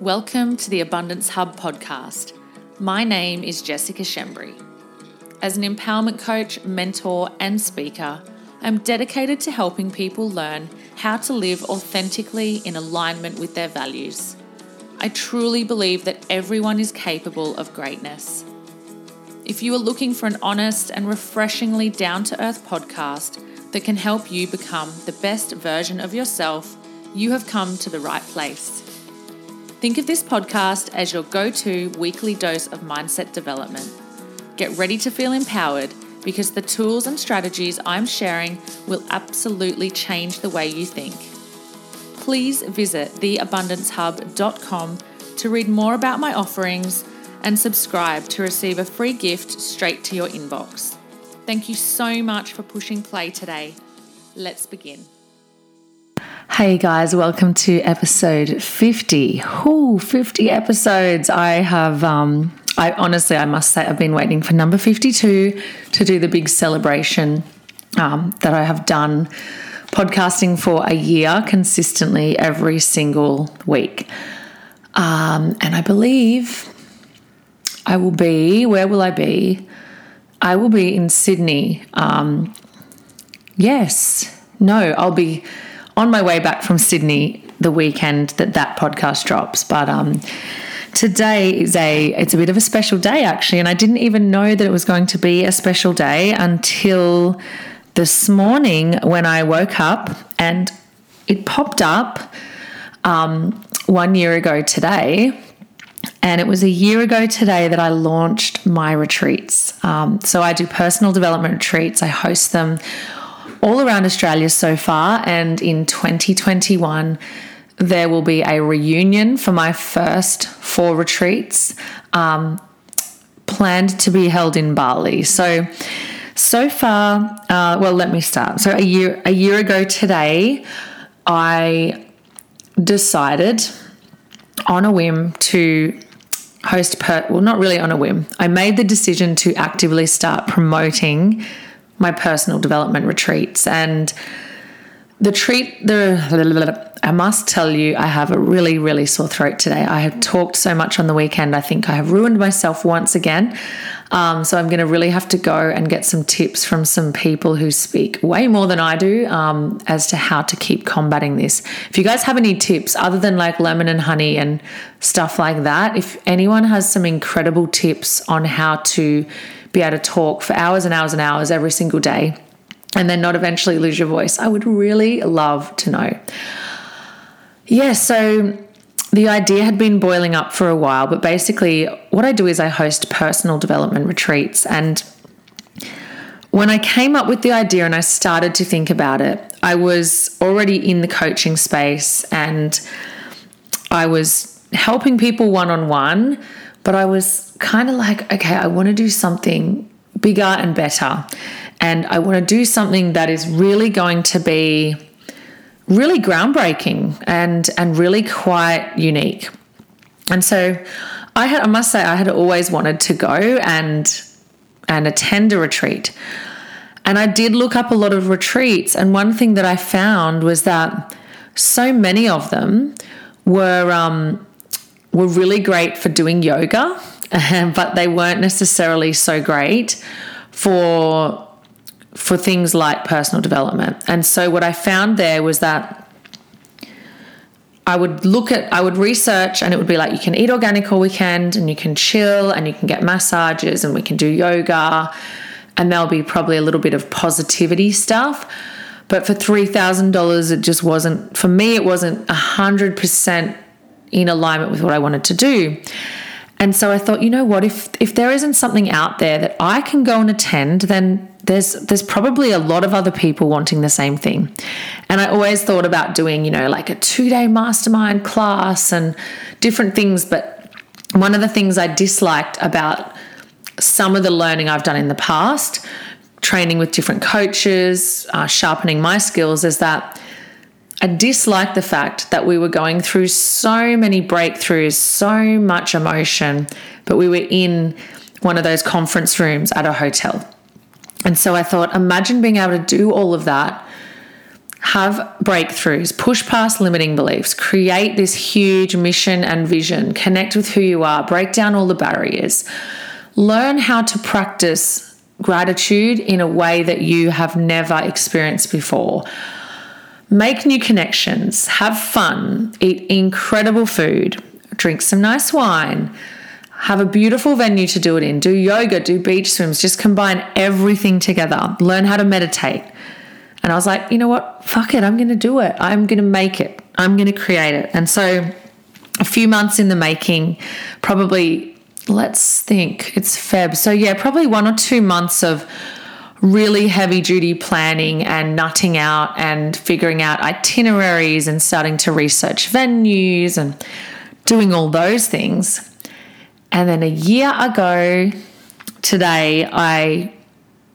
Welcome to the Abundance Hub podcast. My name is Jessica Schembri. As an empowerment coach, mentor, and speaker, I'm dedicated to helping people learn how to live authentically in alignment with their values. I truly believe that everyone is capable of greatness. If you are looking for an honest and refreshingly down to earth podcast that can help you become the best version of yourself, you have come to the right place. Think of this podcast as your go to weekly dose of mindset development. Get ready to feel empowered because the tools and strategies I'm sharing will absolutely change the way you think. Please visit theabundancehub.com to read more about my offerings and subscribe to receive a free gift straight to your inbox. Thank you so much for pushing play today. Let's begin. Hey guys, welcome to episode 50. Ooh, 50 episodes. I have um I honestly I must say I've been waiting for number 52 to do the big celebration um, that I have done podcasting for a year consistently every single week. Um, and I believe I will be, where will I be? I will be in Sydney. Um, yes, no, I'll be on my way back from Sydney the weekend that that podcast drops. But um, today is a it's a bit of a special day actually, and I didn't even know that it was going to be a special day until this morning when I woke up and it popped up um, one year ago today. And it was a year ago today that I launched my retreats. Um, so I do personal development retreats. I host them all around Australia so far. And in 2021, there will be a reunion for my first four retreats um, planned to be held in Bali. So, so far, uh, well, let me start. So, a year a year ago today, I decided on a whim to host per well not really on a whim i made the decision to actively start promoting my personal development retreats. And the treat, the I must tell you, I have a really, really sore throat today. I have talked so much on the weekend. I think I have ruined myself once again. Um, so I'm going to really have to go and get some tips from some people who speak way more than I do um, as to how to keep combating this. If you guys have any tips other than like lemon and honey and stuff like that, if anyone has some incredible tips on how to be able to talk for hours and hours and hours every single day and then not eventually lose your voice. I would really love to know. Yeah, so the idea had been boiling up for a while, but basically, what I do is I host personal development retreats. And when I came up with the idea and I started to think about it, I was already in the coaching space and I was helping people one on one, but I was kind of like, okay, I want to do something bigger and better. And I want to do something that is really going to be really groundbreaking and and really quite unique. And so I had I must say I had always wanted to go and and attend a retreat. And I did look up a lot of retreats and one thing that I found was that so many of them were um, were really great for doing yoga but they weren't necessarily so great for for things like personal development. And so what I found there was that I would look at, I would research, and it would be like you can eat organic all weekend, and you can chill, and you can get massages, and we can do yoga, and there'll be probably a little bit of positivity stuff. But for three thousand dollars, it just wasn't for me. It wasn't a hundred percent in alignment with what I wanted to do. And so I thought, you know what, if if there isn't something out there that I can go and attend, then there's there's probably a lot of other people wanting the same thing. And I always thought about doing, you know, like a 2-day mastermind class and different things, but one of the things I disliked about some of the learning I've done in the past, training with different coaches, uh, sharpening my skills, is that I disliked the fact that we were going through so many breakthroughs, so much emotion, but we were in one of those conference rooms at a hotel. And so I thought, imagine being able to do all of that, have breakthroughs, push past limiting beliefs, create this huge mission and vision, connect with who you are, break down all the barriers, learn how to practice gratitude in a way that you have never experienced before. Make new connections, have fun, eat incredible food, drink some nice wine, have a beautiful venue to do it in, do yoga, do beach swims, just combine everything together, learn how to meditate and I was like, you know what? Fuck it. I'm going to do it. I'm going to make it. I'm going to create it. And so a few months in the making, probably, let's think, it's Feb. So yeah, probably one or two months of really heavy duty planning and nutting out and figuring out itineraries and starting to research venues and doing all those things. And then a year ago today, I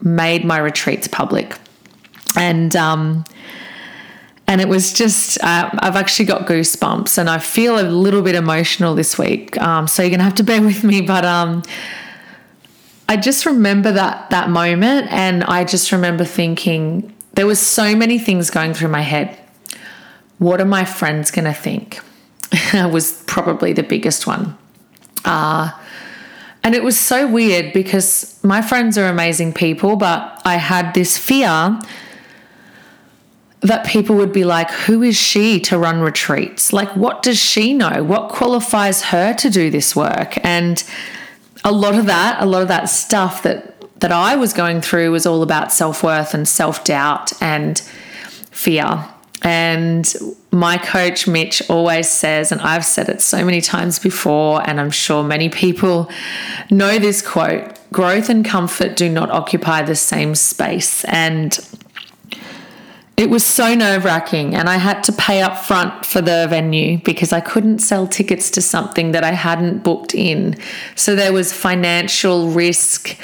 made my retreats public and um, and it was just uh, I've actually got goosebumps, and I feel a little bit emotional this week. Um, so you're gonna have to bear with me, but um, I just remember that that moment, and I just remember thinking there was so many things going through my head. What are my friends gonna think? was probably the biggest one. Uh, and it was so weird because my friends are amazing people, but I had this fear that people would be like, who is she to run retreats? Like, what does she know? What qualifies her to do this work? And a lot of that, a lot of that stuff that that I was going through was all about self-worth and self-doubt and fear. And my coach Mitch always says, and I've said it so many times before, and I'm sure many people know this quote growth and comfort do not occupy the same space. And it was so nerve wracking, and I had to pay up front for the venue because I couldn't sell tickets to something that I hadn't booked in. So there was financial risk.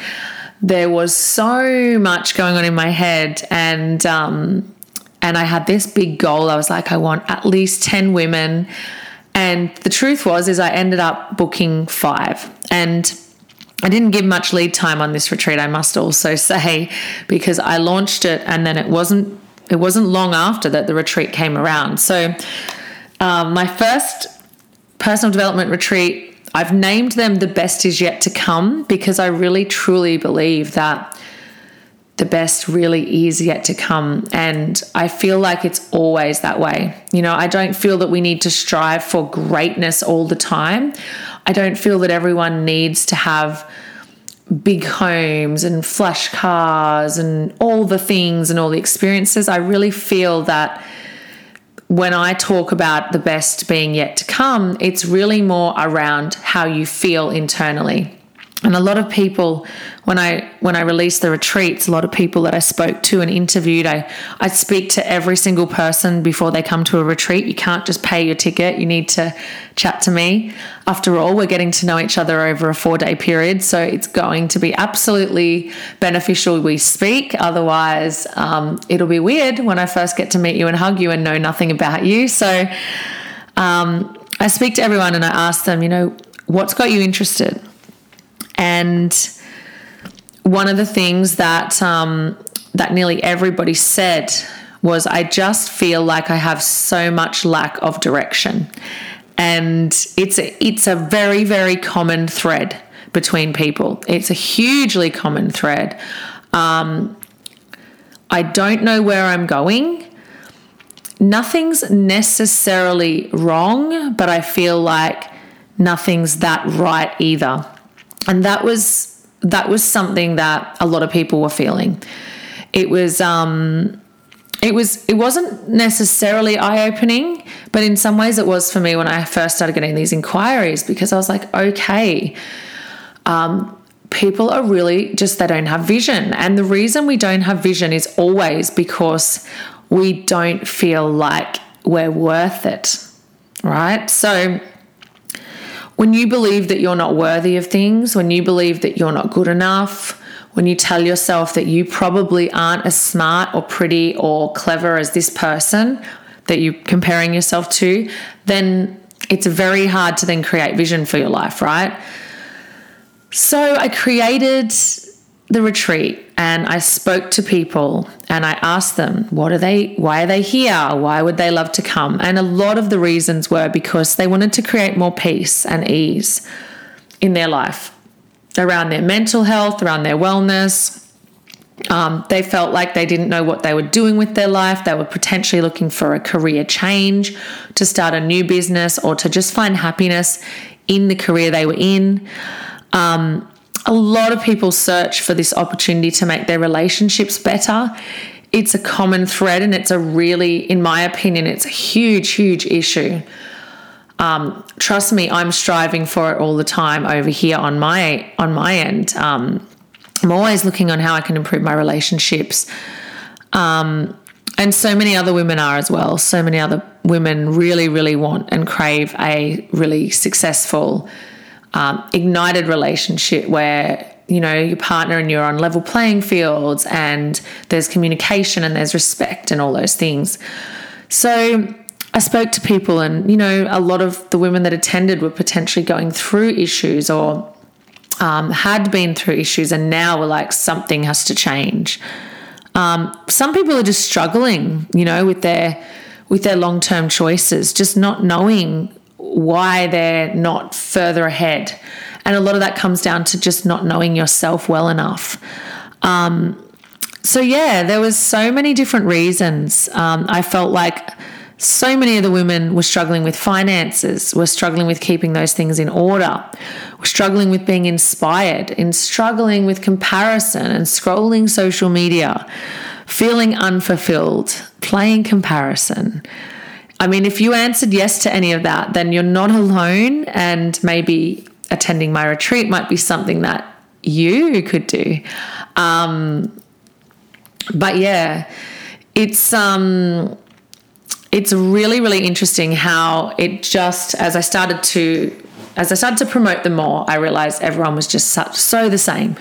There was so much going on in my head, and um, and I had this big goal. I was like, I want at least ten women, and the truth was, is I ended up booking five, and I didn't give much lead time on this retreat, I must also say, because I launched it and then it wasn't it wasn't long after that the retreat came around. So, um, my first personal development retreat, I've named them the best is yet to come because I really truly believe that the best really is yet to come. And I feel like it's always that way. You know, I don't feel that we need to strive for greatness all the time. I don't feel that everyone needs to have big homes and flash cars and all the things and all the experiences. I really feel that when I talk about the best being yet to come, it's really more around how you feel internally. And a lot of people, when I when I released the retreats, a lot of people that I spoke to and interviewed, I I speak to every single person before they come to a retreat. You can't just pay your ticket; you need to chat to me. After all, we're getting to know each other over a four day period, so it's going to be absolutely beneficial we speak. Otherwise, um, it'll be weird when I first get to meet you and hug you and know nothing about you. So. Um, I speak to everyone and I ask them, you know, what's got you interested? And one of the things that um, that nearly everybody said was, "I just feel like I have so much lack of direction," and it's a, it's a very very common thread between people. It's a hugely common thread. Um, I don't know where I'm going. Nothing's necessarily wrong, but I feel like nothing's that right either and that was that was something that a lot of people were feeling. It was um, it was it wasn't necessarily eye opening, but in some ways it was for me when I first started getting these inquiries because I was like, okay, um, people are really just they don't have vision, and the reason we don't have vision is always because we don't feel like we're worth it, right? So when you believe that you're not worthy of things, when you believe that you're not good enough, when you tell yourself that you probably aren't as smart or pretty or clever as this person that you're comparing yourself to, then it's very hard to then create vision for your life, right? So I created the retreat and I spoke to people and I asked them, what are they, why are they here? Why would they love to come? And a lot of the reasons were because they wanted to create more peace and ease in their life around their mental health, around their wellness. Um, they felt like they didn't know what they were doing with their life. They were potentially looking for a career change, to start a new business, or to just find happiness in the career they were in. Um, a lot of people search for this opportunity to make their relationships better. It's a common thread, and it's a really, in my opinion, it's a huge, huge issue. Um, trust me, I'm striving for it all the time over here on my on my end. Um, I'm always looking on how I can improve my relationships. Um, and so many other women are as well. So many other women really, really want and crave a really successful um, ignited relationship where you know your partner and you're on level playing fields and there's communication and there's respect and all those things. So i spoke to people and you know a lot of the women that attended were potentially going through issues or um, had been through issues and now were like something has to change. Um, some people are just struggling you know with their with their long-term choices just not knowing why they're not further ahead. And a lot of that comes down to just not knowing yourself well enough. Um, so yeah, there was so many different reasons. Um, I felt like so many of the women were struggling with finances, were struggling with keeping those things in order, were struggling with being inspired, in struggling with comparison and scrolling social media, feeling unfulfilled, playing comparison. I mean, if you answered yes to any of that, then you're not alone, and maybe attending my retreat might be something that you could do. Um, but yeah, it's um, it's really really interesting how it just as I started to as I started to promote them more, I realized everyone was just such so the same.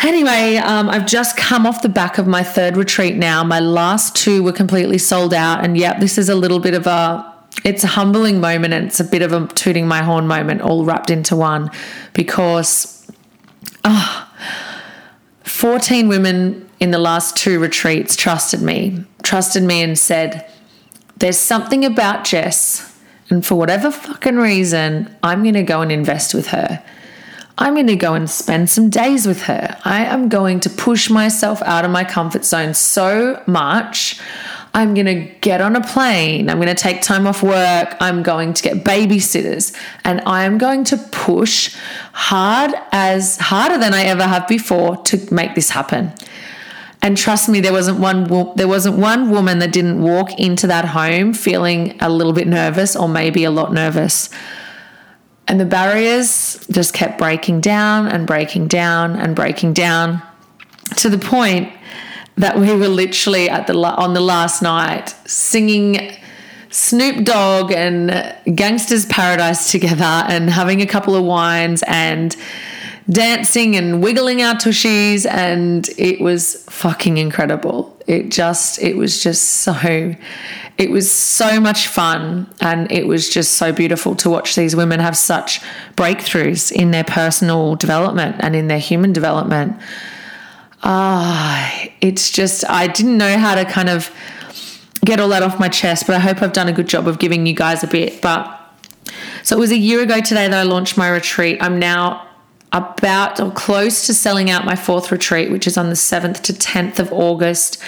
Anyway, um, I've just come off the back of my third retreat now. My last two were completely sold out. And yep, this is a little bit of a it's a humbling moment and it's a bit of a tooting my horn moment all wrapped into one because oh, 14 women in the last two retreats trusted me, trusted me and said, There's something about Jess, and for whatever fucking reason, I'm going to go and invest with her. I'm going to go and spend some days with her. I am going to push myself out of my comfort zone so much. I'm going to get on a plane. I'm going to take time off work. I'm going to get babysitters and I am going to push hard as harder than I ever have before to make this happen. And trust me, there wasn't one there wasn't one woman that didn't walk into that home feeling a little bit nervous or maybe a lot nervous. And the barriers just kept breaking down and breaking down and breaking down to the point that we were literally at the on the last night singing Snoop Dogg and Gangster's Paradise together and having a couple of wines and dancing and wiggling our tushies and it was fucking incredible. It just it was just so it was so much fun and it was just so beautiful to watch these women have such breakthroughs in their personal development and in their human development. Ah, it's just, I didn't know how to kind of get all that off my chest, but I hope I've done a good job of giving you guys a bit. But so it was a year ago today that I launched my retreat. I'm now about or close to selling out my fourth retreat, which is on the 7th to 10th of August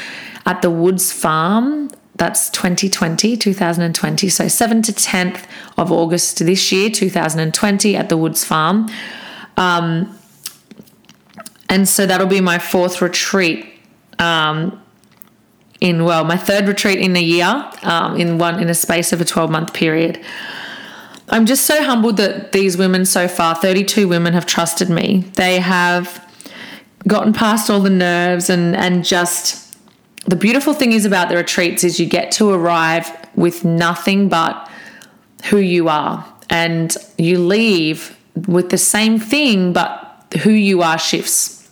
at the Woods Farm that's 2020, 2020. So 7th to 10th of August this year, 2020, at the Woods Farm. Um, and so that'll be my fourth retreat. Um, in well, my third retreat in a year, um, in one in a space of a 12 month period. I'm just so humbled that these women so far, 32 women, have trusted me. They have gotten past all the nerves and and just the beautiful thing is about the retreats is you get to arrive with nothing but who you are. And you leave with the same thing but who you are shifts.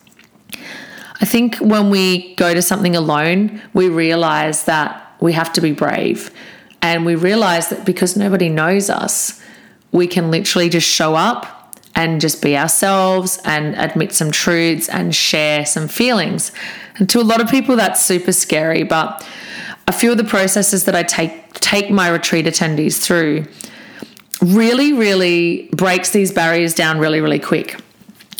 I think when we go to something alone we realize that we have to be brave. And we realize that because nobody knows us we can literally just show up and just be ourselves and admit some truths and share some feelings. And to a lot of people, that's super scary. But a few of the processes that I take take my retreat attendees through really, really breaks these barriers down really, really quick.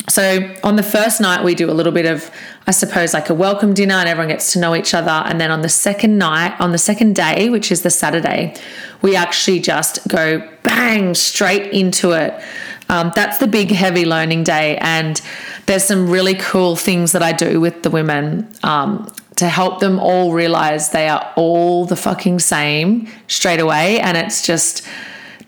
So on the first night, we do a little bit of, I suppose, like a welcome dinner, and everyone gets to know each other. And then on the second night, on the second day, which is the Saturday, we actually just go bang straight into it. Um, that's the big, heavy learning day. And there's some really cool things that I do with the women um, to help them all realize they are all the fucking same straight away. And it's just,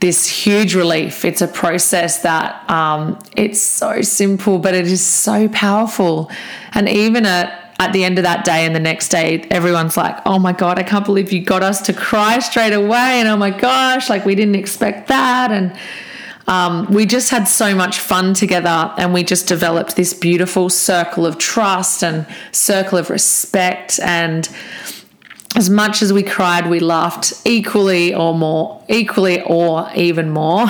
this huge relief. It's a process that um, it's so simple, but it is so powerful. And even at at the end of that day and the next day, everyone's like, oh my God, I can't believe you got us to cry straight away. And oh my gosh, like we didn't expect that. And um, we just had so much fun together and we just developed this beautiful circle of trust and circle of respect. And as much as we cried, we laughed equally or more, equally or even more.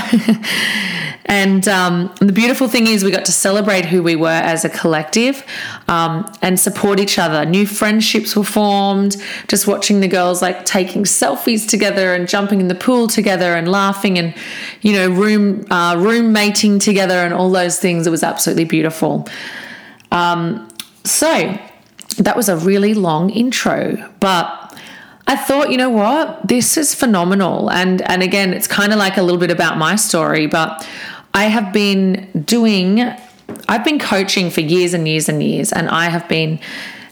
and um, the beautiful thing is, we got to celebrate who we were as a collective um, and support each other. New friendships were formed. Just watching the girls like taking selfies together and jumping in the pool together and laughing and, you know, room uh, room mating together and all those things. It was absolutely beautiful. Um, so that was a really long intro, but I thought, you know what, this is phenomenal. And and again, it's kind of like a little bit about my story, but I have been doing I've been coaching for years and years and years, and I have been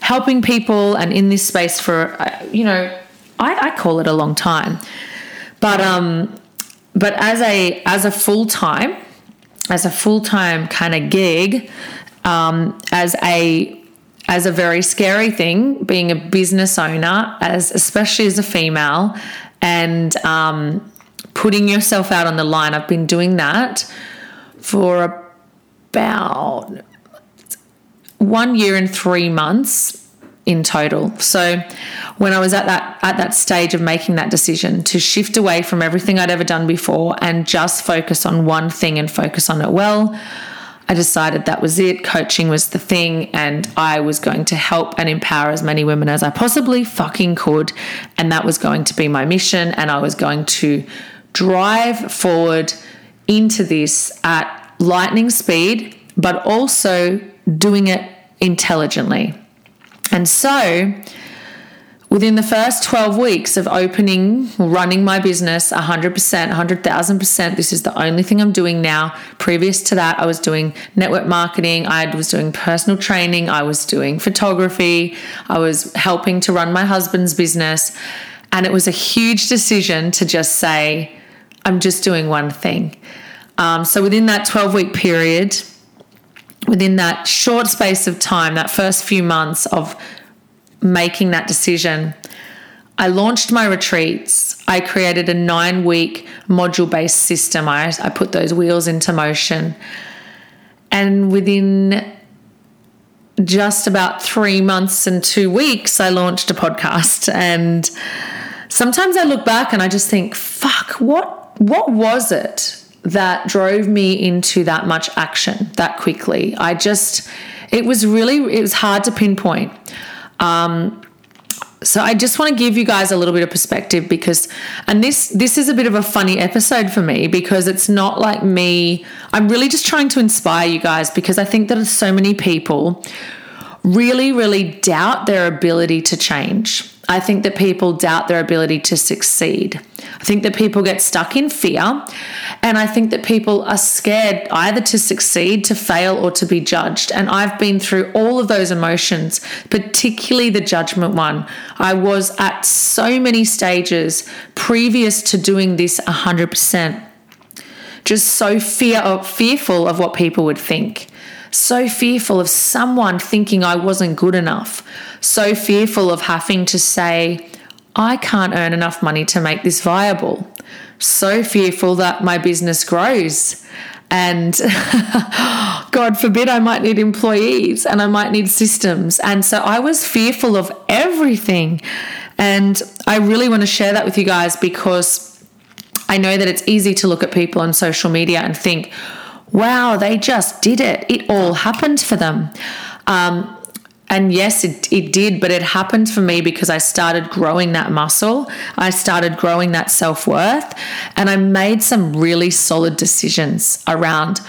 helping people and in this space for uh, you know, I, I call it a long time. But um but as a as a full time as a full time kind of gig, um, as a as a very scary thing, being a business owner, as especially as a female, and um, putting yourself out on the line. I've been doing that for about one year and three months in total. So when I was at that at that stage of making that decision to shift away from everything I'd ever done before and just focus on one thing and focus on it well, I decided that was it. Coaching was the thing, and I was going to help and empower as many women as I possibly fucking could. And that was going to be my mission. And I was going to drive forward into this at lightning speed, but also doing it intelligently. And so, Within the first 12 weeks of opening, running my business 100%, 100,000%, this is the only thing I'm doing now. Previous to that, I was doing network marketing, I was doing personal training, I was doing photography, I was helping to run my husband's business. And it was a huge decision to just say, I'm just doing one thing. Um, so within that 12 week period, within that short space of time, that first few months of making that decision, I launched my retreats. I created a nine week module based system. I, I put those wheels into motion. And within just about three months and two weeks, I launched a podcast. And sometimes I look back and I just think, fuck, what, what was it that drove me into that much action that quickly? I just, it was really, it was hard to pinpoint. Um, so I just want to give you guys a little bit of perspective because and this this is a bit of a funny episode for me because it's not like me I'm really just trying to inspire you guys because I think that so many people really really doubt their ability to change. I think that people doubt their ability to succeed. I think that people get stuck in fear. And I think that people are scared either to succeed, to fail, or to be judged. And I've been through all of those emotions, particularly the judgment one. I was at so many stages previous to doing this 100%, just so fear fearful of what people would think so fearful of someone thinking I wasn't good enough, so fearful of having to say, I can't earn enough money to make this viable, so fearful that my business grows. And God forbid, I might need employees and I might need systems. And so I was fearful of everything. And I really want to share that with you guys because I know that it's easy to look at people on social media and think, wow, they just did it. It all happened for them. Um, and yes, it, it did, but it happened for me because I started growing that muscle. I started growing that self worth. And I made some really solid decisions around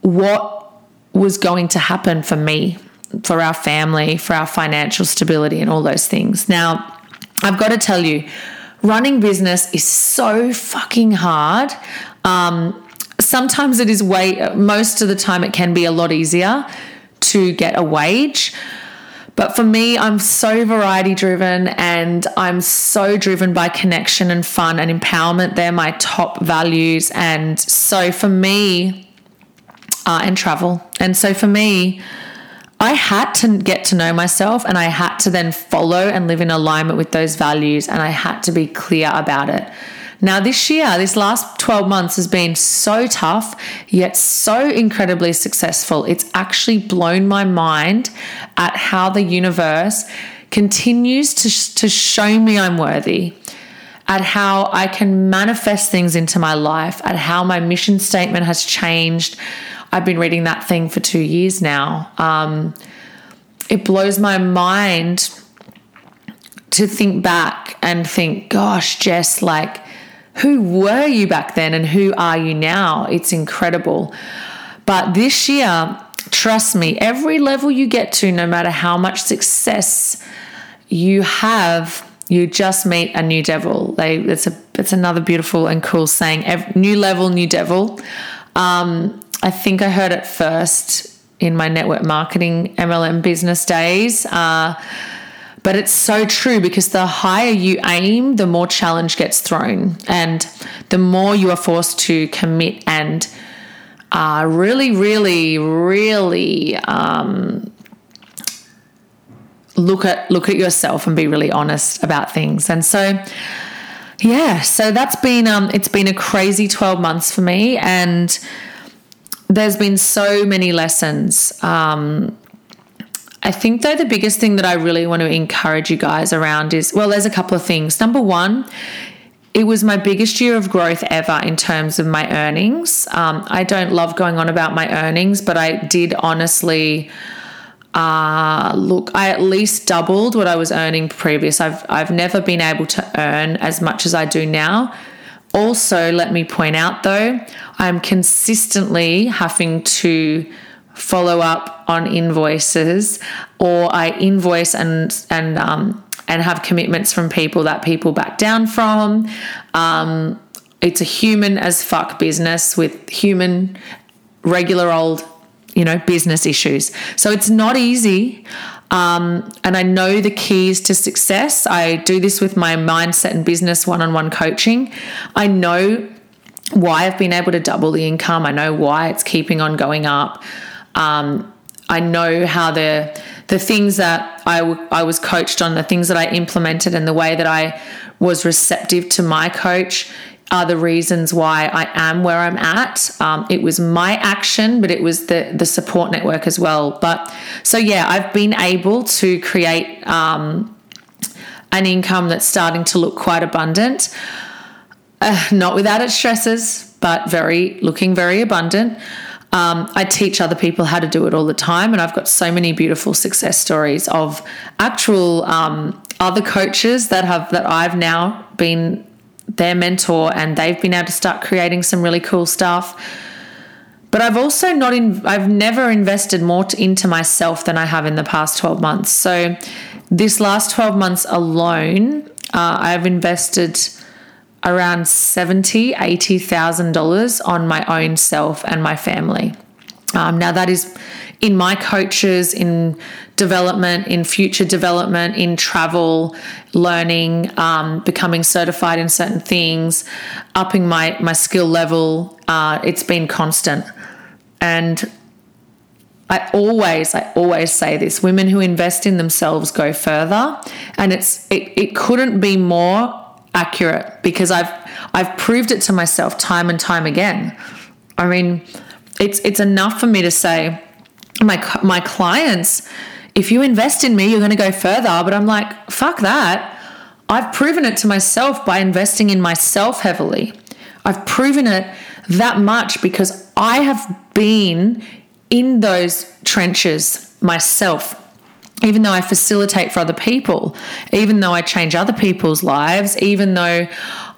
what was going to happen for me, for our family, for our financial stability, and all those things. Now, I've got to tell you, running business is so fucking hard. Um, sometimes it is way, most of the time, it can be a lot easier to get a wage. But for me, I'm so variety driven and I'm so driven by connection and fun and empowerment. They're my top values. And so for me, uh, and travel. And so for me, I had to get to know myself and I had to then follow and live in alignment with those values and I had to be clear about it. Now, this year, this last 12 months has been so tough, yet so incredibly successful. It's actually blown my mind at how the universe continues to, to show me I'm worthy, at how I can manifest things into my life, at how my mission statement has changed. I've been reading that thing for two years now. Um, it blows my mind to think back and think, gosh, Jess, like, who were you back then and who are you now? It's incredible. But this year, trust me, every level you get to, no matter how much success you have, you just meet a new devil. They, it's a, it's another beautiful and cool saying. Every, new level, new devil. Um, I think I heard it first in my network marketing MLM business days. Uh, but it's so true because the higher you aim, the more challenge gets thrown, and the more you are forced to commit and uh, really, really, really um, look at look at yourself and be really honest about things. And so, yeah, so that's been um, it's been a crazy twelve months for me, and there's been so many lessons. Um, I think, though, the biggest thing that I really want to encourage you guys around is well, there's a couple of things. Number one, it was my biggest year of growth ever in terms of my earnings. Um, I don't love going on about my earnings, but I did honestly. Uh, look, I at least doubled what I was earning previous. I've I've never been able to earn as much as I do now. Also, let me point out though, I'm consistently having to follow up on invoices or I invoice and and um, and have commitments from people that people back down from. Um, it's a human as fuck business with human regular old you know business issues. So it's not easy. Um, and I know the keys to success. I do this with my mindset and business one on one coaching. I know why I've been able to double the income. I know why it's keeping on going up. Um, I know how the the things that I, w- I was coached on, the things that I implemented, and the way that I was receptive to my coach are the reasons why I am where I'm at. Um, it was my action, but it was the the support network as well. But so yeah, I've been able to create um, an income that's starting to look quite abundant. Uh, not without its stresses, but very looking very abundant. Um, I teach other people how to do it all the time, and I've got so many beautiful success stories of actual um, other coaches that have that I've now been their mentor, and they've been able to start creating some really cool stuff. But I've also not in, I've never invested more to, into myself than I have in the past 12 months. So this last 12 months alone, uh, I've invested around seventy, eighty thousand dollars on my own self and my family. Um, now that is in my coaches, in development, in future development, in travel, learning, um, becoming certified in certain things, upping my my skill level. Uh, it's been constant, and I always, I always say this: women who invest in themselves go further, and it's it, it couldn't be more accurate because I've I've proved it to myself time and time again. I mean, it's it's enough for me to say my my clients, if you invest in me, you're going to go further, but I'm like, fuck that. I've proven it to myself by investing in myself heavily. I've proven it that much because I have been in those trenches myself. Even though I facilitate for other people, even though I change other people's lives, even though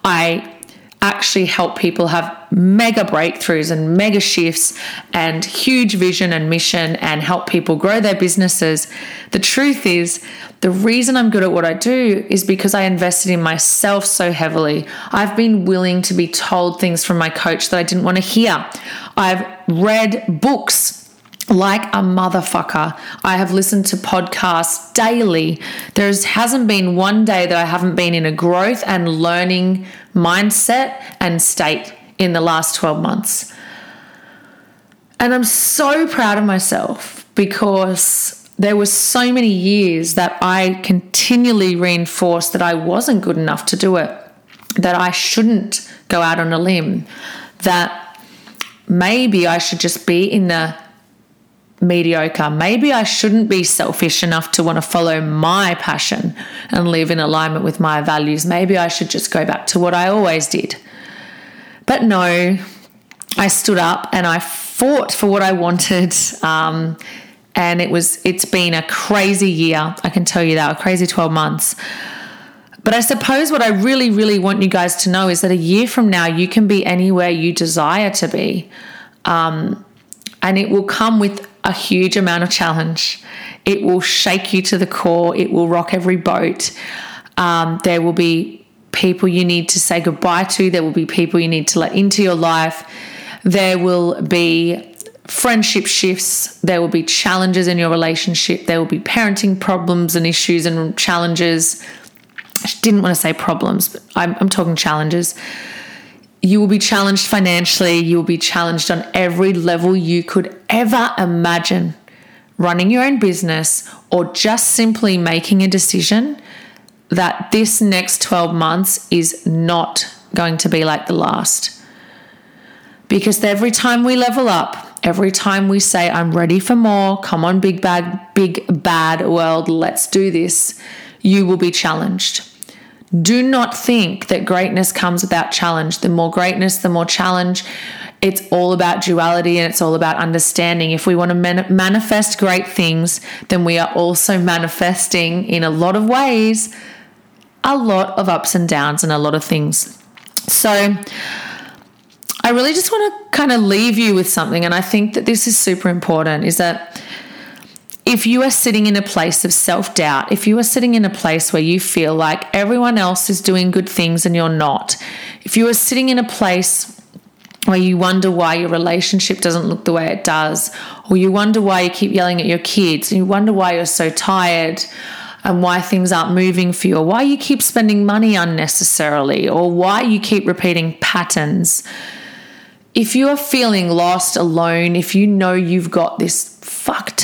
I actually help people have mega breakthroughs and mega shifts and huge vision and mission and help people grow their businesses. The truth is, the reason I'm good at what I do is because I invested in myself so heavily. I've been willing to be told things from my coach that I didn't want to hear. I've read books like a motherfucker. I have listened to podcasts daily. There hasn't been one day that I haven't been in a growth and learning mindset and state in the last 12 months. And I'm so proud of myself because there were so many years that I continually reinforced that I wasn't good enough to do it, that I shouldn't go out on a limb, that maybe I should just be in the mediocre. Maybe I shouldn't be selfish enough to want to follow my passion and live in alignment with my values. Maybe I should just go back to what I always did. But no, I stood up and I fought for what I wanted. Um, and it was it's been a crazy year. I can tell you that, a crazy 12 months. But I suppose what I really, really want you guys to know is that a year from now, you can be anywhere you desire to be. Um, and it will come with a huge amount of challenge. It will shake you to the core, it will rock every boat. Um, there will be people you need to say goodbye to, there will be people you need to let into your life. There will be friendship shifts, there will be challenges in your relationship, there will be parenting problems and issues and challenges. I didn't want to say problems, but I'm, I'm talking challenges you will be challenged financially, you will be challenged on every level you could ever imagine. Running your own business or just simply making a decision that this next 12 months is not going to be like the last. Because every time we level up, every time we say, I'm ready for more, come on, big bad, big bad world, let's do this, you will be challenged. Do not think that greatness comes without challenge. The more greatness, the more challenge. It's all about duality and it's all about understanding. If we want to man- manifest great things, then we are also manifesting in a lot of ways a lot of ups and downs and a lot of things. So, I really just want to kind of leave you with something, and I think that this is super important is that if you are sitting in a place of self doubt, if you are sitting in a place where you feel like everyone else is doing good things and you're not, if you are sitting in a place where you wonder why your relationship doesn't look the way it does, or you wonder why you keep yelling at your kids, and you wonder why you're so tired, and why things aren't moving for you, or why you keep spending money unnecessarily, or why you keep repeating patterns. If you are feeling lost, alone, if you know you've got this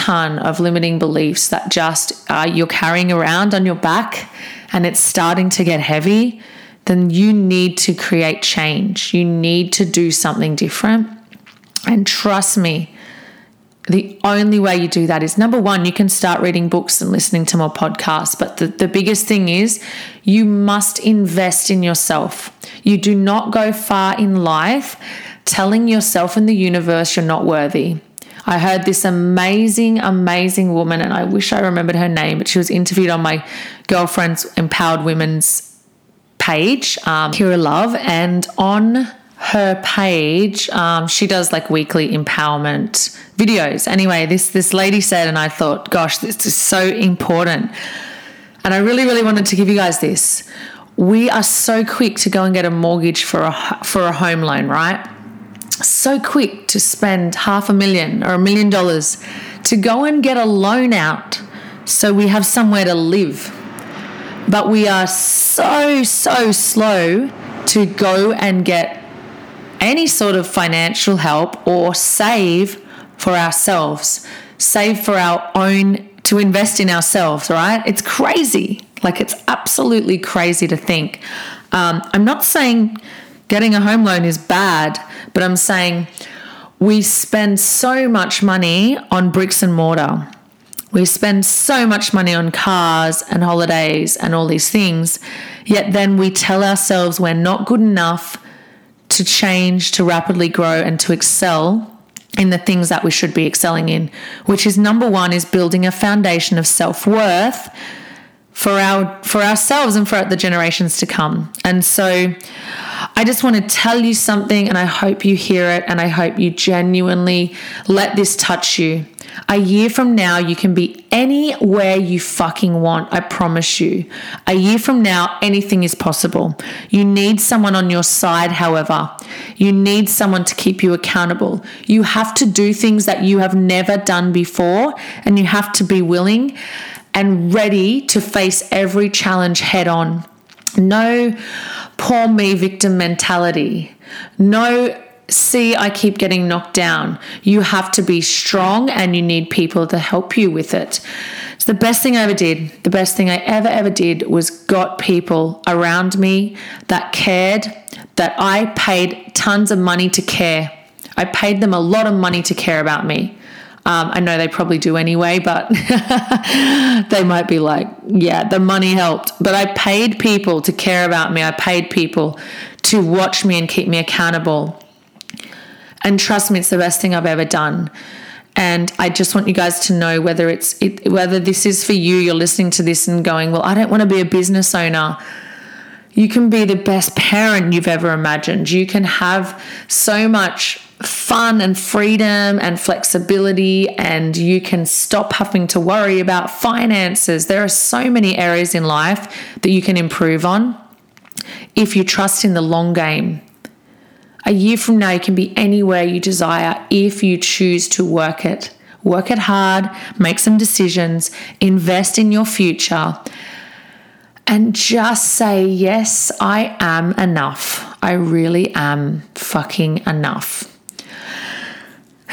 ton of limiting beliefs that just uh, you're carrying around on your back and it's starting to get heavy, then you need to create change. You need to do something different. And trust me, the only way you do that is number one, you can start reading books and listening to more podcasts. But the, the biggest thing is you must invest in yourself. You do not go far in life telling yourself and the universe you're not worthy. I heard this amazing, amazing woman, and I wish I remembered her name, but she was interviewed on my girlfriend's Empowered Women's page, um, Kira Love, and on her page, um, she does like weekly empowerment videos. Anyway, this this lady said, and I thought, gosh, this is so important. And I really, really wanted to give you guys this. We are so quick to go and get a mortgage for a for a home loan, right? So quick to spend half a million or a million dollars to go and get a loan out so we have somewhere to live. But we are so, so slow to go and get any sort of financial help or save for ourselves, save for our own, to invest in ourselves, right? It's crazy. Like, it's absolutely crazy to think. Um, I'm not saying getting a home loan is bad. But I'm saying we spend so much money on bricks and mortar. We spend so much money on cars and holidays and all these things, yet then we tell ourselves we're not good enough to change, to rapidly grow, and to excel in the things that we should be excelling in, which is number one is building a foundation of self worth for our for ourselves and for the generations to come. And so I just want to tell you something and I hope you hear it and I hope you genuinely let this touch you. A year from now, you can be anywhere you fucking want. I promise you. A year from now, anything is possible. You need someone on your side, however. You need someone to keep you accountable. You have to do things that you have never done before, and you have to be willing and ready to face every challenge head on. No poor me victim mentality. No see I keep getting knocked down. You have to be strong and you need people to help you with it. It's the best thing I ever did. The best thing I ever, ever did was got people around me that cared, that I paid tons of money to care. I paid them a lot of money to care about me. Um, I know they probably do anyway, but they might be like, yeah, the money helped. But I paid people to care about me. I paid people to watch me and keep me accountable. And trust me, it's the best thing I've ever done. And I just want you guys to know whether it's it, whether this is for you. You're listening to this and going, well, I don't want to be a business owner. You can be the best parent you've ever imagined. You can have so much fun and freedom and flexibility, and you can stop having to worry about finances. There are so many areas in life that you can improve on if you trust in the long game. A year from now, you can be anywhere you desire if you choose to work it. Work it hard, make some decisions, invest in your future, and just say, Yes, I am enough. I really am fucking enough.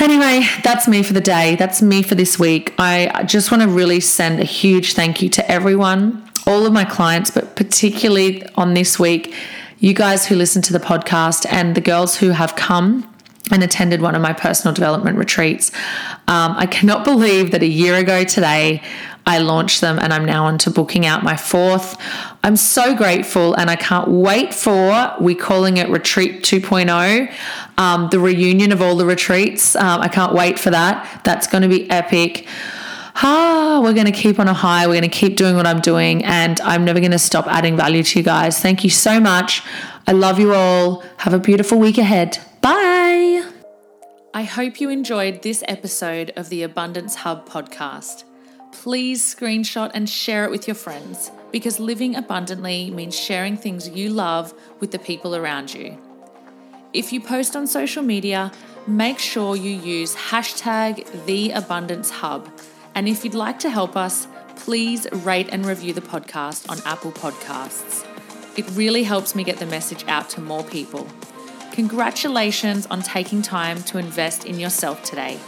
Anyway, that's me for the day. That's me for this week. I just want to really send a huge thank you to everyone, all of my clients, but particularly on this week, you guys who listen to the podcast and the girls who have come and attended one of my personal development retreats. Um, I cannot believe that a year ago today, I launched them and I'm now on to booking out my fourth. I'm so grateful and I can't wait for, we're calling it Retreat 2.0, um, the reunion of all the retreats. Um, I can't wait for that. That's going to be epic. Ah, we're going to keep on a high. We're going to keep doing what I'm doing, and I'm never going to stop adding value to you guys. Thank you so much. I love you all. Have a beautiful week ahead. Bye. I hope you enjoyed this episode of the Abundance Hub podcast please screenshot and share it with your friends because living abundantly means sharing things you love with the people around you. If you post on social media, make sure you use hashtag the abundance hub. And if you'd like to help us, please rate and review the podcast on Apple Podcasts. It really helps me get the message out to more people. Congratulations on taking time to invest in yourself today.